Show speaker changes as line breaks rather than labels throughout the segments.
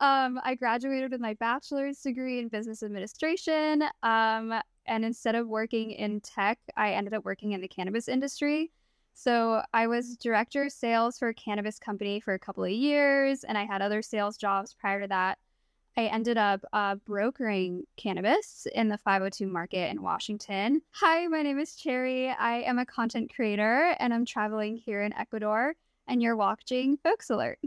Um, I graduated with my bachelor's degree in business administration. Um, and instead of working in tech, I ended up working in the cannabis industry. So I was director of sales for a cannabis company for a couple of years, and I had other sales jobs prior to that. I ended up uh, brokering cannabis in the 502 market in Washington. Hi, my name is Cherry. I am a content creator and I'm traveling here in Ecuador, and you're watching Folks Alert.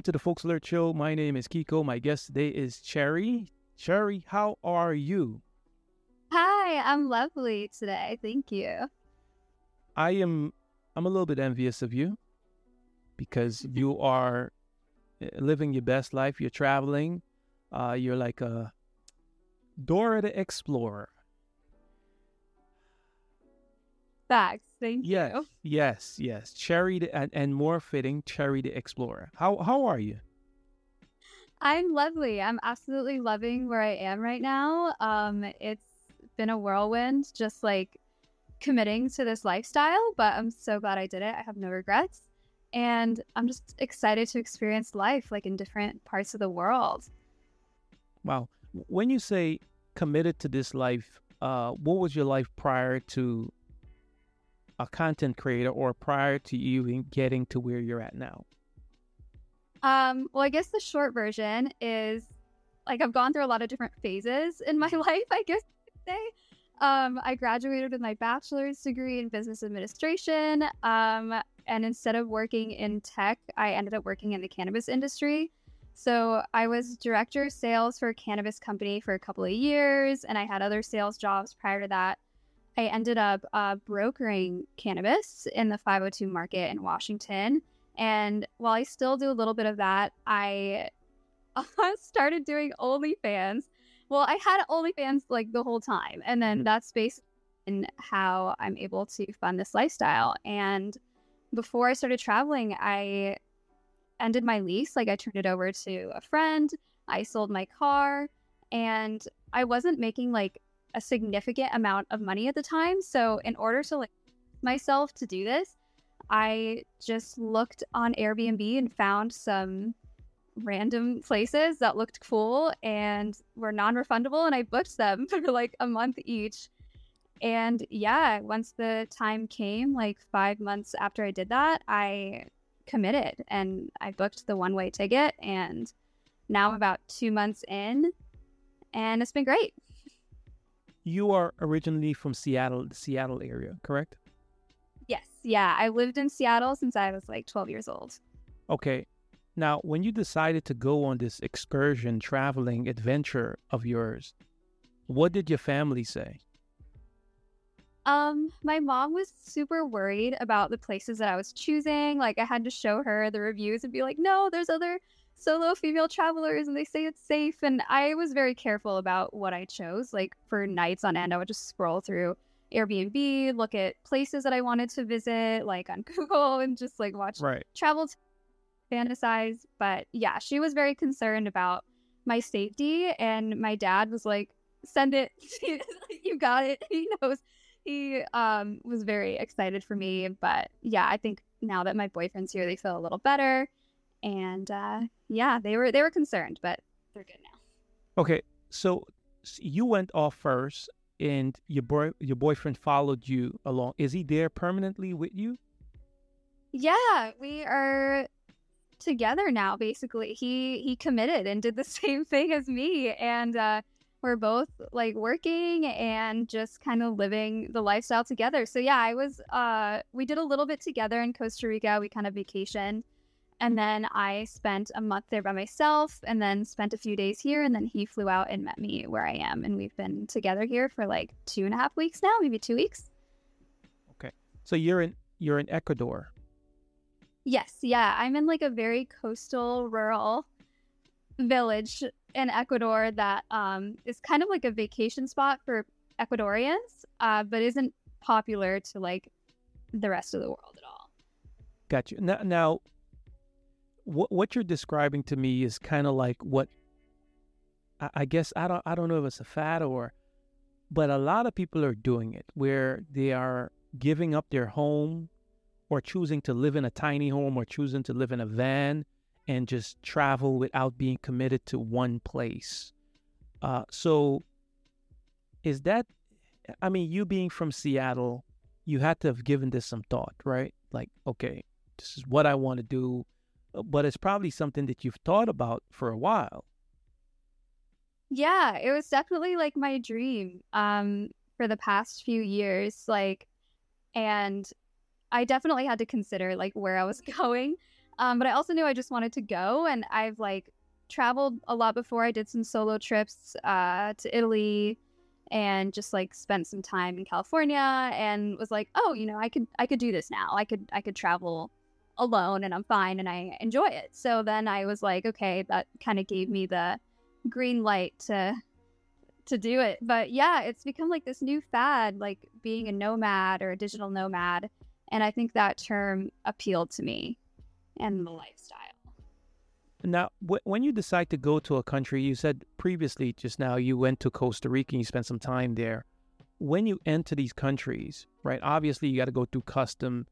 Welcome to the Folks Alert Show. My name is Kiko. My guest today is Cherry. Cherry, how are you?
Hi, I'm lovely today. Thank you.
I am I'm a little bit envious of you because you are uh, living your best life. You're traveling. Uh, you're like a Dora the Explorer.
Thanks. Thank
Yes,
you.
yes, yes. Cherry the, and, and more fitting, Cherry the Explorer. How how are you?
I'm lovely. I'm absolutely loving where I am right now. Um, it's been a whirlwind, just like committing to this lifestyle, but I'm so glad I did it. I have no regrets. And I'm just excited to experience life like in different parts of the world.
Wow. When you say committed to this life, uh, what was your life prior to a content creator or prior to you getting to where you're at now?
Um, well, I guess the short version is like I've gone through a lot of different phases in my life, I guess could say. Um, I graduated with my bachelor's degree in business administration. Um, and instead of working in tech, I ended up working in the cannabis industry. So I was director of sales for a cannabis company for a couple of years, and I had other sales jobs prior to that. I ended up uh, brokering cannabis in the 502 market in Washington. And while I still do a little bit of that, I started doing OnlyFans. Well, I had OnlyFans like the whole time. And then
Mhm.
that's based in how I'm able to fund this lifestyle. And before I started traveling, I ended my lease. Like I turned it over to a friend. I sold my car and I wasn't making like a significant amount of money at the time. So in order to like myself to do this, I just looked on Airbnb and found some random places that looked cool and were non-refundable and I booked them for like a month each. And yeah, once the time came, like 5 months after I did that, I committed and I booked the one-way ticket and now about 2 months in and it's been great.
You are originally from Seattle, the Seattle area, correct?
Yes. Yeah, I lived in Seattle since I was like 12 years old.
Okay. Now, when you decided to go on this excursion, traveling adventure of yours, what did your family say?
Um, my mom was super worried about the places that I was choosing. Like I had to show her the reviews and be like, "No, there's other solo female travelers and they say it's safe." And I was very careful about what I chose. Like for nights on end, I would just scroll through Airbnb, look at places that I wanted to visit, like on Google, and just like watch
Right.
travel t- fantasize. But yeah, she was very concerned about my safety. And my dad was like, send it. you got it. He knows. He um, was very excited for me. But yeah, I think now that my boyfriend's here, they feel a little better. And uh, yeah, they were they were concerned, but they're good now.
Okay. So you went off first and your boy your boyfriend followed you along. Is he there permanently with you?
Yeah, we are together now basically. He he committed and did the same thing as me and uh we're both like working and just kind of living the lifestyle together. So yeah, I was uh we did a little bit together in Costa Rica. We kind of vacationed. And then I spent a month there by myself and then spent a few days here. And then he flew out and met me where I am. And we've been together here for like two and a half weeks now, maybe two weeks.
Okay. So you're in you're in Ecuador.
Yes, yeah. I'm in like a very coastal rural village in Ecuador that um, is kind of like a vacation spot for Ecuadorians, uh, but isn't popular to like the rest of the world at all.
Got you. Now, now what what you're describing to me is kind of like what I, I guess I don't I don't know if it's a fad or, but a lot of people are doing it where they are giving up their home or choosing to live in a tiny home or choosing to live in a van and just travel without being committed to one place. Uh, so, is that, I mean, you being from Seattle, you had to have given this some thought, right? Like, okay, this is what I want to do, but it's probably something that you've thought about for a while.
Yeah, it was definitely like my dream um, for the past few years. Like, and I definitely had to consider like where I was going. Um, but I also knew I just wanted to go, and I've like traveled a lot before. I did some solo trips uh, to Italy, and just like spent some time in California, and was like, oh, you know, I could I could do this now. I could I could travel alone, and I'm fine, and I enjoy it. So then I was like, okay, that kind of gave me the green light to to do it. But yeah, it's become like this new fad, like being a nomad or a digital nomad. And I think that term appealed to me and the lifestyle.
Now, wh- when you decide to go to a country, you said previously just now you went to Costa Rica and you spent some time there. When you enter these countries, right? Obviously, you got to go through custom.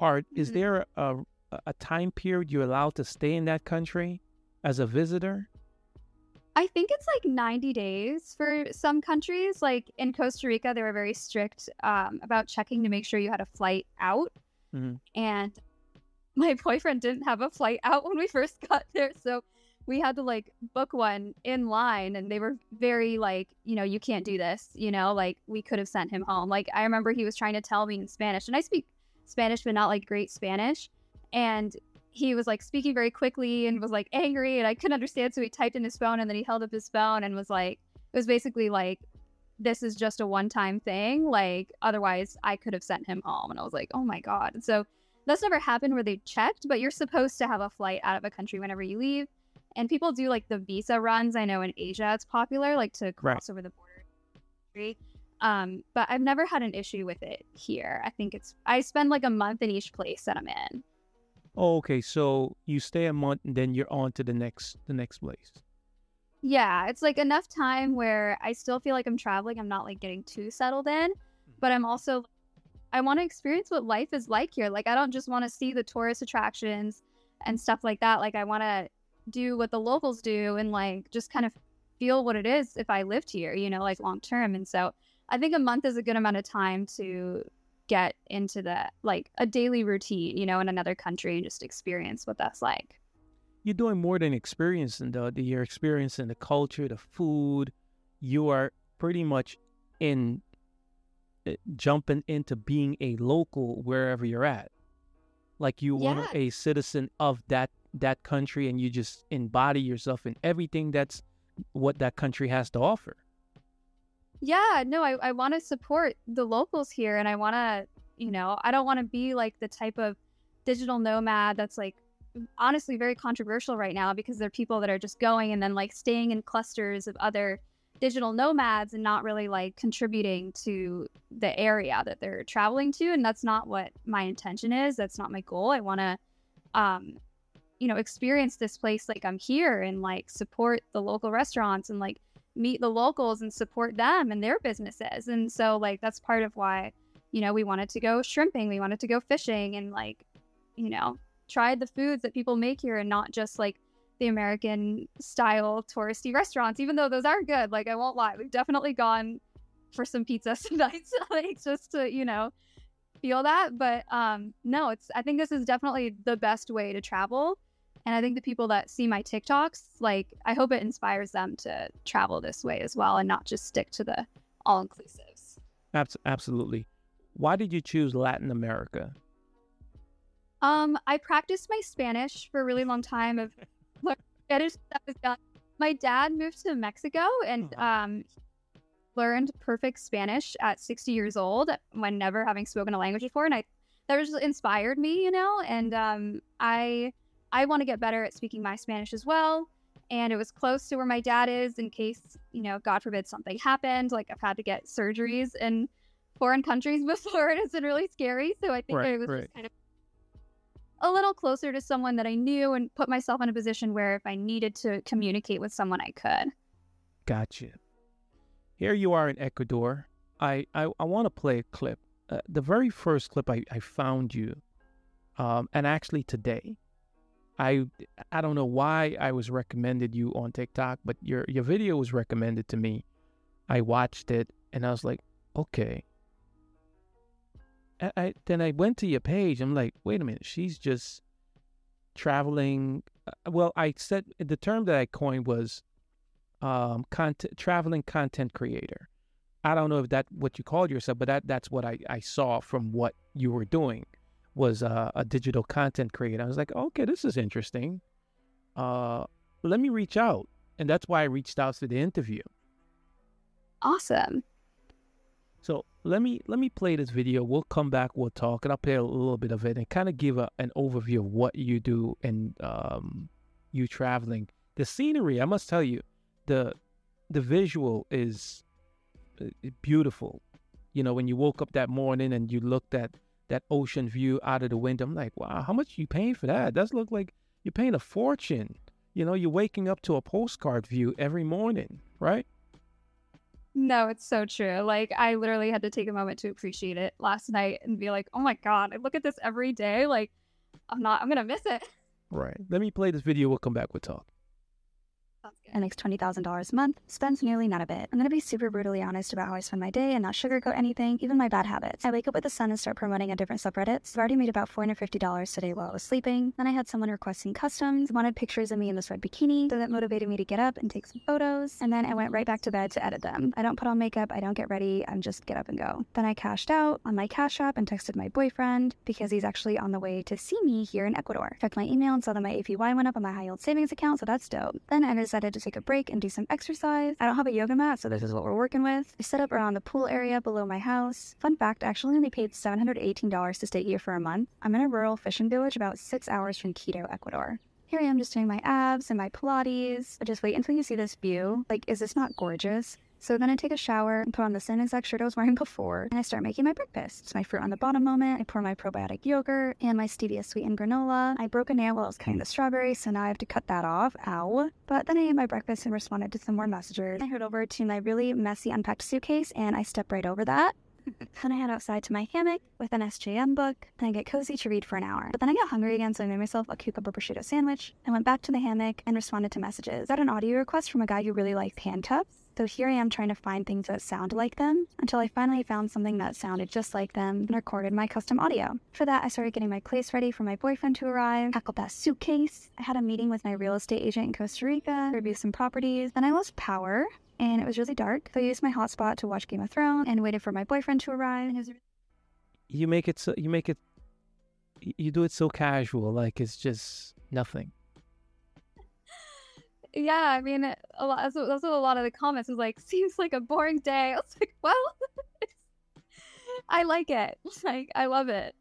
Are mm-hmm. is there a a time period you're allowed to stay in that country as a visitor?
I think it's like 90 days for some countries. Like in Costa Rica, they were very strict um, about checking to make sure you had a flight out. Mm-hmm. And my boyfriend didn't have a flight out when we first got there. So we had to like book one in line and they were very like, you know, you can't do this, you know, like we could have sent him home. Like I remember he was trying to tell me in Spanish and I speak Spanish, but not like great Spanish. And he was like speaking very quickly and was like angry and I couldn't understand. So he typed in his phone and then he held up his phone and was like, it was basically like, this is just a one time thing. Like, otherwise, I could have sent him home. And I was like, oh my God. And so that's never happened where they checked, but you're supposed to have a flight out of a country whenever you leave. And people do like the visa runs. I know in Asia it's popular, like to cross right. over the border. Um, but I've never had an issue with it here. I think it's I spend like a month in each place that I'm in.
Oh, okay. So you stay a month and then you're on to the next the next place.
Yeah, it's like enough time where I still feel like I'm traveling. I'm not like getting too settled in, hmm. but I'm also I want to experience what life is like here. Like I don't just want to see the tourist attractions and stuff like that. Like I want to do what the locals do and like just kind of feel what it is if I lived here, you know, like long term. And so I think a month is a good amount of time to get into the like a daily routine, you know, in another country and just experience what that's like.
You're doing more than experiencing the, the you're experiencing the culture, the food. You are pretty much in uh, jumping into being a local wherever you're at. Like you yeah. are a citizen of that that country and you just embody yourself in everything that's what that country has to offer.
Yeah, no, I, I want to support the locals here and I want to, you know, I don't want to be like the type of digital nomad that's like honestly very controversial right now because there are people that are just going and then like staying in clusters of other digital nomads and not really like contributing to the area that they're traveling to and that's not what my intention is that's not my goal. I want to um you know experience this place like i'm here and like support the local restaurants and like meet the locals and support them and their businesses and so like that's part of why you know we wanted to go shrimping we wanted to go fishing and like you know try the foods that people make here and not just like the American style touristy restaurants, even though those are good. Like I won't lie, we've definitely gone for some pizza tonight, like just to you know feel that. But um, no, it's I think this is definitely the best way to travel. And I think the people that see my TikToks, like, I hope it inspires them to travel this way as well and not just stick to the all inclusives.
Absolutely. Why did you choose Latin America?
Um, I practiced my Spanish for a really long time. Of Spanish that was done. My dad moved to Mexico and hmm. um, learned perfect Spanish at 60 years old when never having spoken a language before, and I that just inspired me, you know. And um, I I want to get better at speaking my Spanish as well. And it was close to where my dad is in case, you know, God forbid something happened. Like I've had to get surgeries in foreign countries before and it's been really scary. So I think right, it was right. just kind of a little closer to someone that I knew and put myself in a position where if I needed to communicate with someone, I could.
Gotcha. Here you are in Ecuador. I, I, I want to play a clip. Uh, the very first clip I, I found you, um, and actually today, I I don't know why I was recommended you on TikTok, but your your video was recommended to me. I watched it and I was like, okay. I, I then I went to your page. I'm like, wait a minute, she's just traveling. Uh, well, I said the term that I coined was um, content traveling content creator. I don't know if that what you called yourself, but that that's what I, I saw from what you were doing was uh, a digital content creator. I was like, okay, this is interesting. Uh, let me reach out, and that's why I reached out to the interview.
Awesome.
So let me let me play this video. We'll come back. We'll talk, and I'll play a little bit of it and kind of give a, an overview of what you do and um, you traveling. The scenery, I must tell you, the the visual is uh, beautiful. You know, when you woke up that morning and you looked at that ocean view out of the window. I'm like, wow, how much you paying for that? Does look like you're paying a fortune. You know, you're waking up to a postcard view every morning, right?
No, it's so true. Like I literally had to take a moment to appreciate it last night and be like, "Oh my god, I look at this every day. Like I'm not I'm going to miss it."
Right. Let me play this video. We'll come back with talk
and makes $20,000 a month, spends nearly none of it. I'm gonna be super brutally honest about how I spend my day and not sugarcoat anything, even my bad habits. I wake up with the sun and start promoting a different subreddits. I've already made about $450 today while I was sleeping. Then I had someone requesting customs, wanted pictures of me in this red bikini, so that motivated me to get up and take some photos. And then I went right back to bed to edit them. I don't put on makeup, I don't get ready, I'm just get up and go. Then I cashed out on my Cash App and texted my boyfriend because he's actually on the way to see me here in Ecuador. Checked my email and saw that my APY went up on my high yield savings account, so that's dope. Then I decided to take a break and do some exercise. I don't have a yoga mat, so this is what we're working with. I set up around the pool area below my house. Fun fact, I actually only paid $718 to stay here for a month. I'm in a rural fishing village about six hours from Quito, Ecuador. Here I am just doing my abs and my Pilates. But just wait until you see this view. Like, is this not gorgeous? So then I take a shower and put on the same exact shirt I was wearing before, and I start making my breakfast. It's my fruit on the bottom moment. I pour my probiotic yogurt and my stevia sweetened granola. I broke a nail while I was cutting the strawberry, so now I have to cut that off. Ow. But then I ate my breakfast and responded to some more messages. I head over to my really messy unpacked suitcase, and I step right over that. then I head outside to my hammock with an SJM book. Then I get cozy to read for an hour. But then I got hungry again, so I made myself a cucumber prosciutto sandwich. I went back to the hammock and responded to messages. Got an audio request from a guy who really liked handcuffs. So here I am trying to find things that sound like them until I finally found something that sounded just like them and recorded my custom audio. For that, I started getting my place ready for my boyfriend to arrive, tackled that suitcase. I had a meeting with my real estate agent in Costa Rica, review some properties. Then I lost power and it was really dark. So I used my hotspot to watch Game of Thrones and waited for my boyfriend to arrive.
You make it so you make it you do it so casual, like it's just nothing
yeah, I mean, a lot. That's what, that's what a lot of the comments was like. Seems like a boring day. I was like, well, I like it. Like, I love it.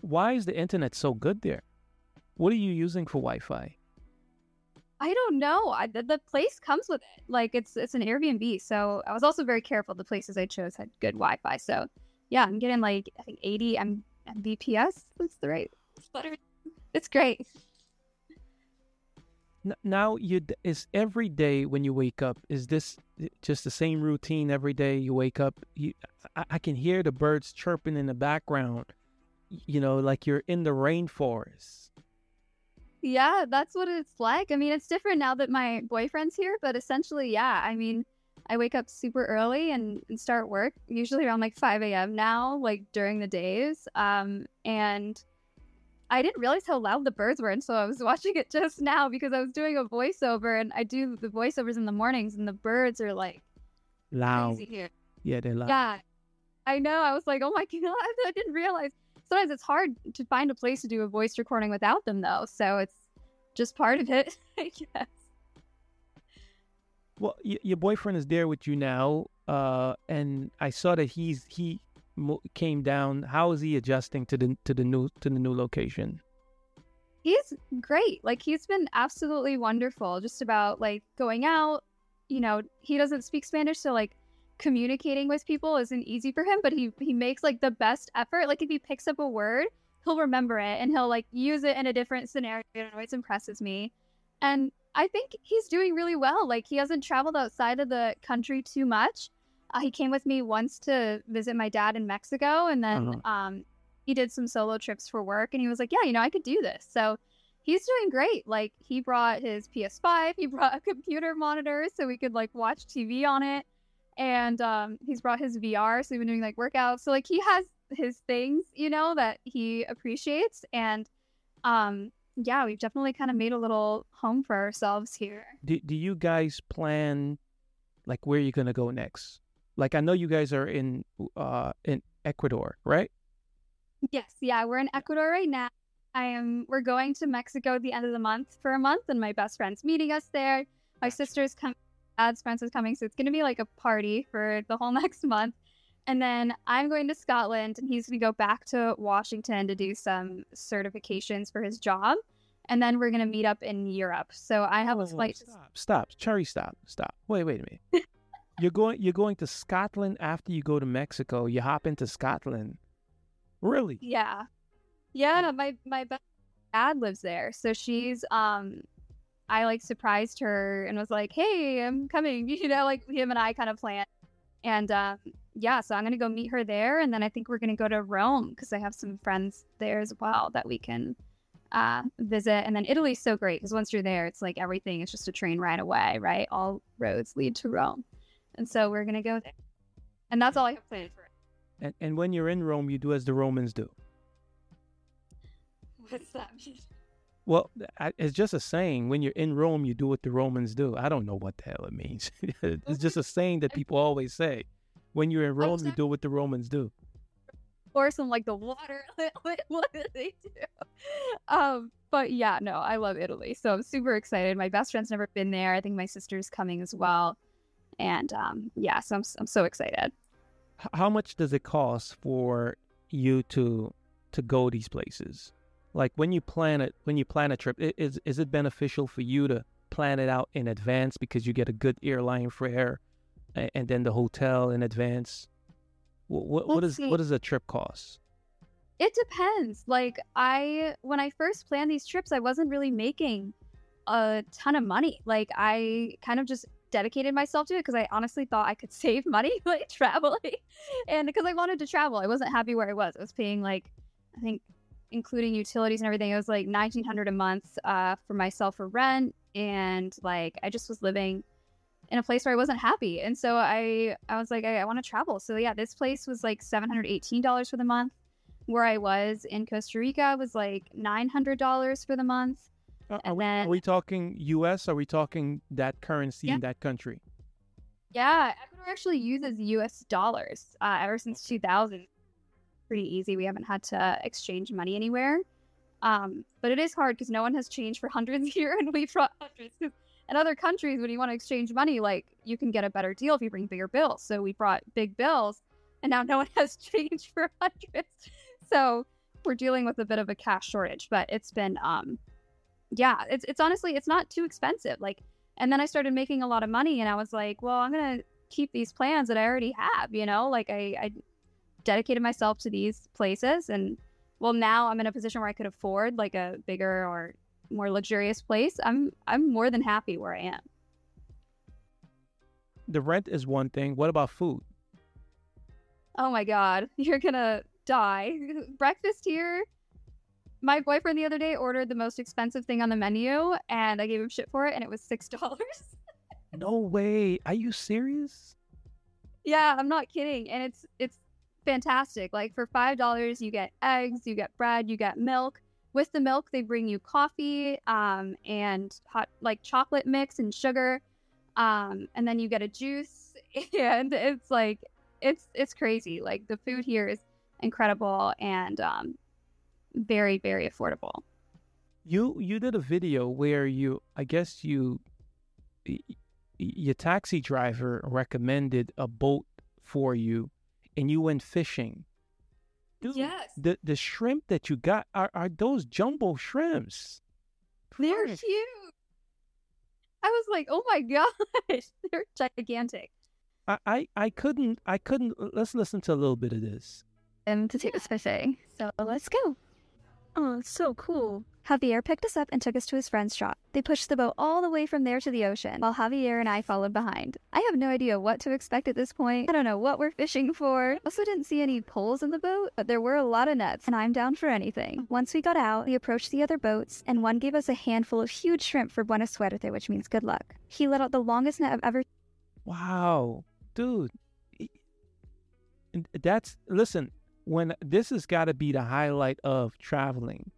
Why is the internet so good there? What are you using for Wi-Fi?
I don't know. I, the, the, place comes with it. Like it's it's an Airbnb, so I was also very careful. The places I chose had good Wi-Fi, so yeah, I'm getting like I think 80 M- Mbps. That's the right. It's great
now you is every day when you wake up is this eh, just the same routine every day you wake up you I, I, can hear the birds chirping in the background you know like you're in the rainforest
yeah that's what it's like i mean it's different now that my boyfriend's here but essentially yeah i mean I wake up super early and, and start work, usually around like 5 a.m. now, like during the days. Um, and I didn't realize how loud the birds were until I was watching it just now because I was doing a voiceover and I do the voiceovers in the mornings and the birds are like
Loud.
crazy here.
Yeah, they're loud.
Yeah, I know. I was like, oh my god, I didn't realize. Sometimes it's hard to find a place to do a voice recording without them, though. So it's just part of it, I guess.
Well, y- your boyfriend is there with you now, uh, and I saw that he's he mo- came down. How is he adjusting to the to the new to the new location?
He's great. Like he's been absolutely wonderful. Just about like going out. You know, he doesn't speak Spanish, so like communicating with people isn't easy for him. But he he makes like the best effort. Like if he picks up a word, he'll remember it and he'll like use it in a different scenario. It always impresses me. And I think he's doing really well. Like he hasn't traveled outside of the country too much. Uh, he came with me once to visit my dad in Mexico, and then
Uh-huh.
um, he did some solo trips for work. And he was like, "Yeah, you know, I could do this." So he's doing great. Like he brought his PS5, he brought a computer monitor so we could like watch TV on it, and um, he's brought his VR, so we've been doing like workouts. So like he has his things, you know, that he appreciates, and um, yeah, we've definitely kind of made a little home for ourselves here.
Do do you guys plan like where you're gonna go next? Like I know you guys are in uh in Ecuador, right?
Yes, yeah, we're in Ecuador right now. I am. We're going to Mexico at the end of the month for a month, and my best friend's meeting us there. My sister's coming, friends is coming, so it's gonna be like a party for the whole next month. And then I'm going to Scotland, and he's gonna go back to Washington to do some certifications for his job. And then we're gonna meet up in Europe. So I have a
whoa,
flight. to-
Stop, stop, Cherry, stop, stop. Wait, wait a minute. you're going you're going to Scotland after you go to Mexico. You hop into Scotland. Really?
Yeah. Yeah, my my best dad lives there. So she's um I like surprised her and was like, "Hey, I'm coming." You know, like him and I kind of planned. And um yeah, so I'm going to go meet her there and then I think we're going to go to Rome cuz I have some friends there as well that we can uh visit. And then Italy's so great cuz once you're there, it's like everything is just a train ride away, right? All roads lead to Rome. And so we're going to go there. And that's all I have planned for.
And and when you're in Rome, you do as the Romans do.
What's that mean?
Well, I- it's just a saying. When you're in Rome, you do what the Romans do. I don't know what the hell it means. it's just a saying that people always say. When you're in Rome, you do what the Romans do.
or some like the water. what what do they do? Um, but yeah, no, I love Italy, so I'm super excited. My best friend's never been there. I think my sister's coming as well, and um, yeah, so I'm I'm so excited.
How much does it cost for you to to go these places? Like when you plan it, when you plan a trip, is is it beneficial for you to plan it out in advance because you get a good airline fare, and then the hotel in advance? What what, what
see.
what does a trip cost?
It depends. Like I when I first planned these trips, I wasn't really making a ton of money. Like I kind of just dedicated myself to it because I honestly thought I could save money like traveling. And because I wanted to travel, I wasn't happy where I was. I was paying like I think including utilities and everything, it was like nineteen hundred a month uh, for myself for rent and like I just was living in a place where I wasn't happy. And so I I was like, I, I want to travel. So yeah, this place was like seven hundred eighteen dollars for the month where I was in Costa Rica was like nine hundred dollars for the month.
Are, are
And
we, are we talking U.S.? Are we talking that currency
Yeah.
in that country?
Yeah, Ecuador actually uses U.S. dollars uh, ever since two thousand. Pretty easy. We haven't had to exchange money anywhere. Um, but it is hard because no one has changed for hundreds here, and we brought hundreds. in other countries, when you want to exchange money, like you can get a better deal if you bring bigger bills. So we brought big bills, and now no one has changed for hundreds. So we're dealing with a bit of a cash shortage. But it's been, um, yeah, it's it's honestly it's not too expensive. Like, and then I started making a lot of money, and I was like, well, I'm gonna keep these plans that I already have. You know, like I, I dedicated myself to these places, and well, now I'm in a position where I could afford like a bigger or more luxurious place. I'm I'm more than happy where I am.
The rent is one thing. What about food?
Oh my god, you're gonna die. Breakfast here. My boyfriend the other day ordered the most expensive thing on the menu, and I gave him shit for it, and it was six dollars.
no way. Are you serious?
Yeah, I'm not kidding. And it's it's fantastic. Like for five dollars, you get eggs, you get bread, you get milk. With the milk, they bring you coffee, um, and hot like chocolate mix and sugar, um, and then you get a juice. And it's like it's it's crazy. Like the food here is incredible and um, very very affordable.
You you did a video where you I guess you your taxi driver recommended a boat for you and you went fishing.
Dude, yes.
The the shrimp that you got are, are those jumbo shrimps.
They're huge. I was like, oh my gosh, they're gigantic.
I, I, I couldn't I couldn't let's listen to a little bit of this.
And to take yeah. us fishing. So let's go. Oh, it's so cool. Javier picked us up and took us to his friend's shop. They pushed the boat all the way from there to the ocean, while Javier and I followed behind. I have no idea what to expect at this point. I don't know what we're fishing for. Also didn't see any poles in the boat, but there were a lot of nets, and I'm down for anything. Once we got out, we approached the other boats, and one gave us a handful of huge shrimp for buena suerte, which means good luck. He let out the longest net I've ever.
Wow, dude. That's listen. When this has got to be the highlight of traveling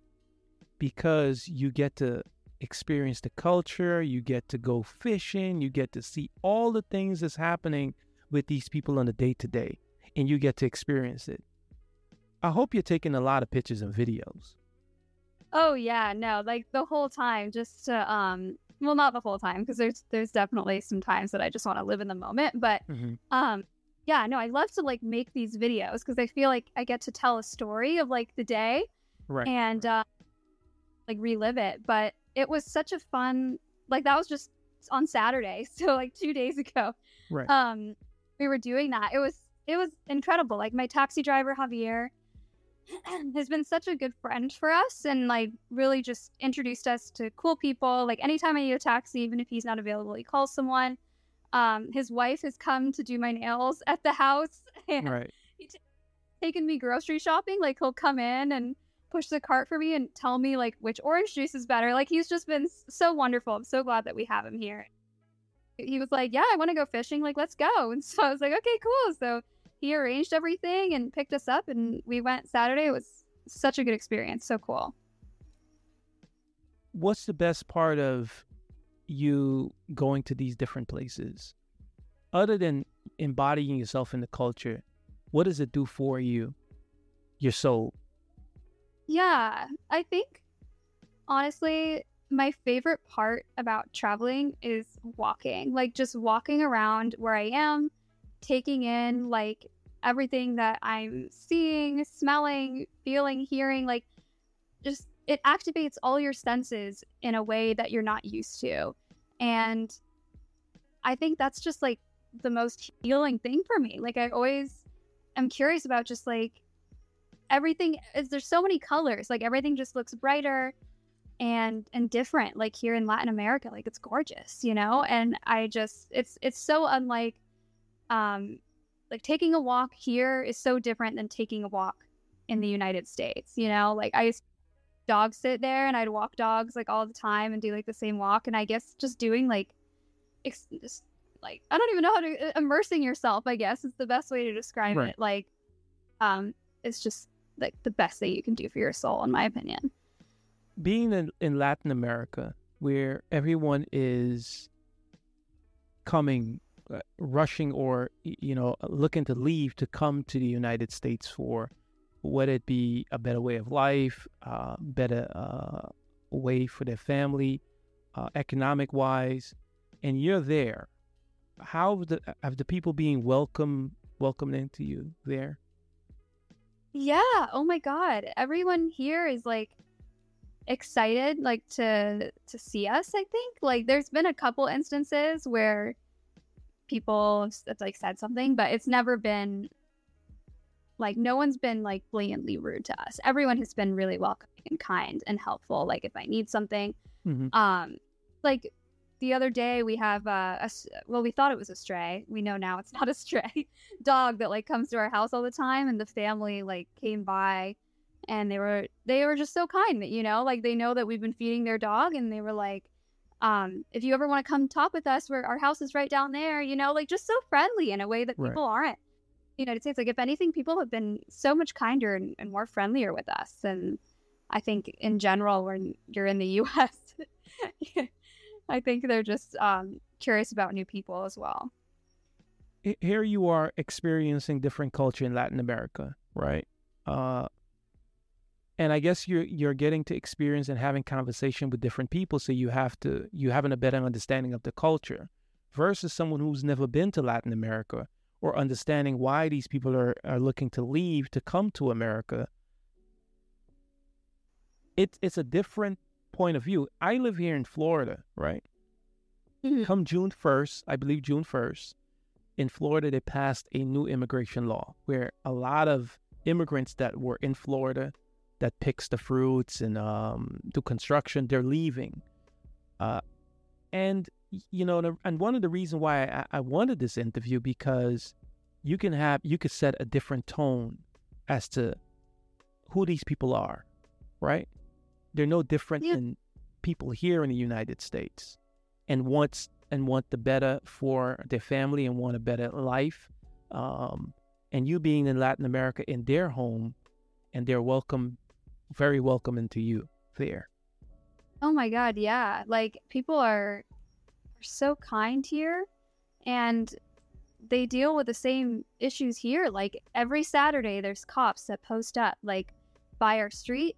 because you get to experience the culture, you get to go fishing, you get to see all the things that's happening with these people on the day to day, and you get to experience it. I hope you're taking a lot of pictures and videos.
Oh yeah, no, like the whole time, just to um, well, not the whole time because there's there's definitely some times that I just want to live in the moment, but mm-hmm. um, yeah, no, I love to like make these videos because I feel like I get to tell a story of like the day,
right,
and uh, like relive it. But it was such a fun like that was just on Saturday, so like two days ago.
Right.
Um, we were doing that. It was it was incredible. Like my taxi driver Javier has been such a good friend for us and like really just introduced us to cool people. Like anytime I need a taxi, even if he's not available, he calls someone. Um, his wife has come to do my nails at the house and
right.
he's t- taken me grocery shopping. Like he'll come in and push the cart for me and tell me like which orange juice is better. Like he's just been so wonderful. I'm so glad that we have him here. He was like, "Yeah, I want to go fishing. Like, let's go." And so I was like, "Okay, cool." So he arranged everything and picked us up, and we went Saturday. It was such a good experience. So cool.
What's the best part of you going to these different places, other than embodying yourself in the culture? What does it do for you, your soul?
Yeah, I think honestly, my favorite part about traveling is walking. Like just walking around where I am, taking in like everything that I'm seeing, smelling, feeling, hearing, like just it activates all your senses in a way that you're not used to. And I think that's just like the most healing thing for me. Like I always am curious about just like everything is there's so many colors like everything just looks brighter and and different like here in latin america like it's gorgeous you know? And i just it's it's so unlike um like taking a walk here is so different than taking a walk in the united states you know? Like i used dog sit there and i'd walk dogs like all the time and do like the same walk. And i guess just doing like ex- just like i don't even know how to uh, immersing yourself i guess is the best way to describe right. it. Like um it's just like the best thing you can do for your soul, in my opinion.
Being in, in Latin America, where everyone is coming, uh, rushing, or you know, looking to leave to come to the United States for whether it be a better way of life, uh, better uh, way for their family, uh, economic wise, and you're there. How have the have the people being welcome welcomed into you there?
Yeah. Oh my god. Everyone here is like excited like to to see us, I think. Like there's been a couple instances where people have like said something, but it's never been like no one's been like blatantly rude to us. Everyone has been really welcoming and kind and helpful. Like if I need something, mm-hmm. um, like the other day we have uh, a well we thought it was a stray we know now it's not a stray dog that like comes to our house all the time and the family like came by and they were they were just so kind that you know like they know that we've been feeding their dog and they were like um, if you ever want to come talk with us, where our house is right down there, you know, like just so friendly in a way that
Right.
people aren't. in the United States, like if anything, people have been so much kinder and, and more friendlier with us. And I think in general, when you're in the U.S., I think they're just um, curious about new people as well.
Here you are experiencing different culture in Latin America, right? Uh, and I guess you're you're getting to experience and having conversation with different people, so you have to you having a better understanding of the culture, versus someone who's never been to Latin America or understanding why these people are are looking to leave to come to America. It's it's a different point of view. I live here in Florida, right? Come June first, I believe June first, in Florida they passed a new immigration law where a lot of immigrants that were in Florida that picks the fruits and um, do construction, they're leaving. Uh, and you know, the- and one of the reasons why I, I wanted this interview because you can have you could set a different tone as to who these people are, right? They're no different
Yeah.
than people here in the United States, and wants and want the better for their family and want a better life. Um, and you being in Latin America in their home, and they're welcome, very welcoming to you there.
Oh my god, yeah. Like people are are so kind here and they deal with the same issues here. Like every Saturday there's cops that post up like by our street.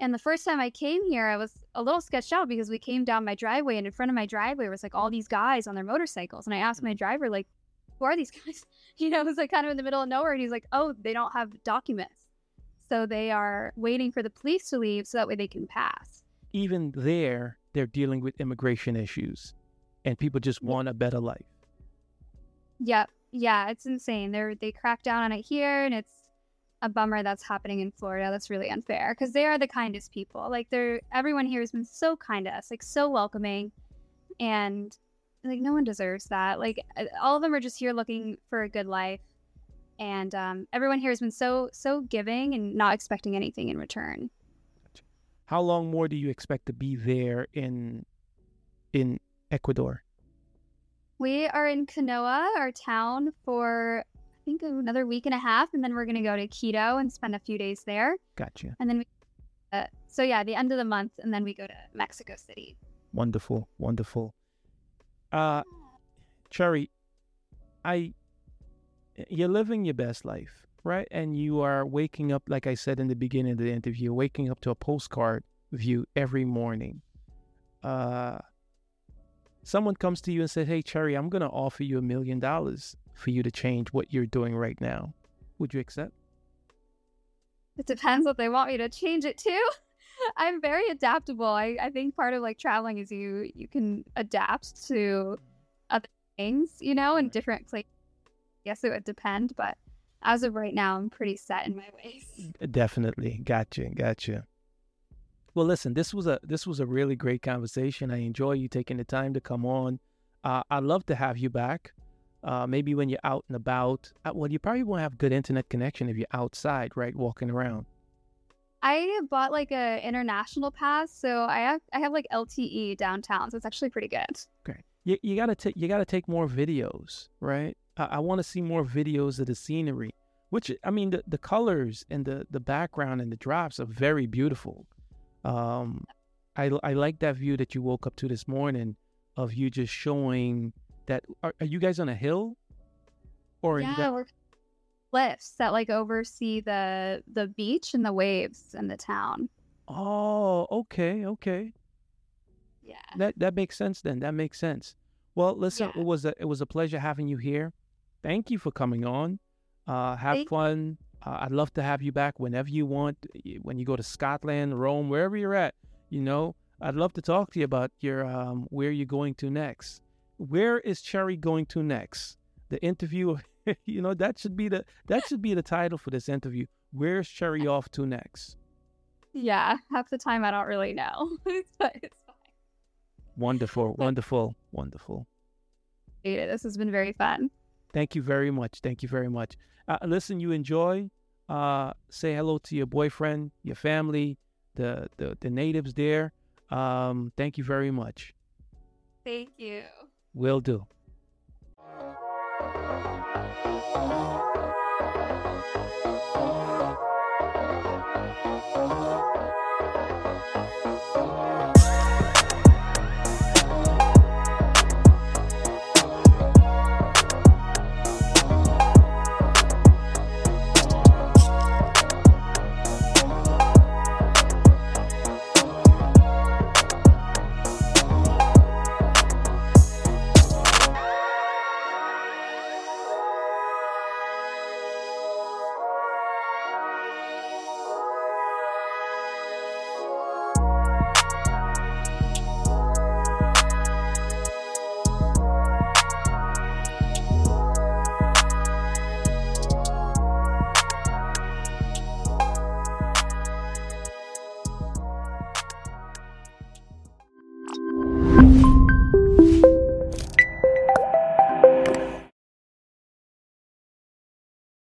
And the first time I came here, I was a little sketched out because we came down my driveway and in front of my driveway was like all these guys on their motorcycles. And I asked my mm. driver, like, who are these guys? You know, it was like kind of in the middle of nowhere. And he's like, oh, they don't have documents. So they are waiting for the police to leave so that way they can pass.
Even there, they're dealing with immigration issues, and people just want a better life.
Yep. Yeah, it's insane. They're they crack down on it here and it's a bummer that's happening in Florida. That's really unfair because they are the kindest people. Like they're everyone here has been so kind to us, like so welcoming and like no one deserves that. Like uh, all of them are just here looking for a good life. And um, everyone here has been so so giving and not expecting anything in return.
How long more do you expect to be there in in Ecuador?
We are in Canoa, our town, for think another week and a half, and then we're gonna go to Quito and spend a few days there.
Gotcha.
and then we uh, so yeah the end of the month and then we go to mexico city
Wonderful, wonderful. Uh, Cherry, I, you're living your best life, right? And you are waking up, like I said in the beginning of the interview, waking up to a postcard view every morning. Uh, someone comes to you and says, "Hey, Cherry, I'm gonna offer you a million dollars for you to change what you're doing right now. Would you accept?"
it depends what they want me to change it to i'm very adaptable I, I think part of like traveling is you you can adapt to other things you know in different places yes it would depend but as of right now i'm pretty set in my ways
Definitely. Gotcha. Gotcha. Well, listen, this was a this was a really great conversation. I enjoy you taking the time to come on. Uh, I'd love to have you back. Uh, maybe when you're out and about. Uh, well, you probably won't have good internet connection if you're outside, right, walking around.
i bought like a international pass so i have i have like lte downtown so it's actually pretty good
Okay. You you gotta take you gotta take more videos, right? I, I want to see more videos of the scenery. Which I mean, the, the colors and the the background and the drops are very beautiful. Um, I I like that view that you woke up to this morning of you just showing that. Are, are you guys on a hill? Or
yeah we're cliffs that like oversee the the beach and the waves and the town
oh, okay, okay.
yeah
That that makes sense then. That makes sense. Well, listen,
Yeah.
it was a it was a pleasure having you here. Thank you for coming on. Uh, have
Thank-
fun. Uh, I'd love to have you back whenever you want. When you go to Scotland, Rome, wherever you're at, you know, I'd love to talk to you about your um, where you're going to next. Where is Cherry going to next? The interview, you know, that should be the that should be the title for this interview. Where's Cherry off to next?
yeah half the time i don't really know but it's fine
Wonderful, wonderful, wonderful.
this has been very fun
Thank you very much. Thank you very much. Uh, listen, you enjoy. Uh, say hello to your boyfriend, your family, the the, the natives there. Um, thank you very much.
Thank you.
Will do.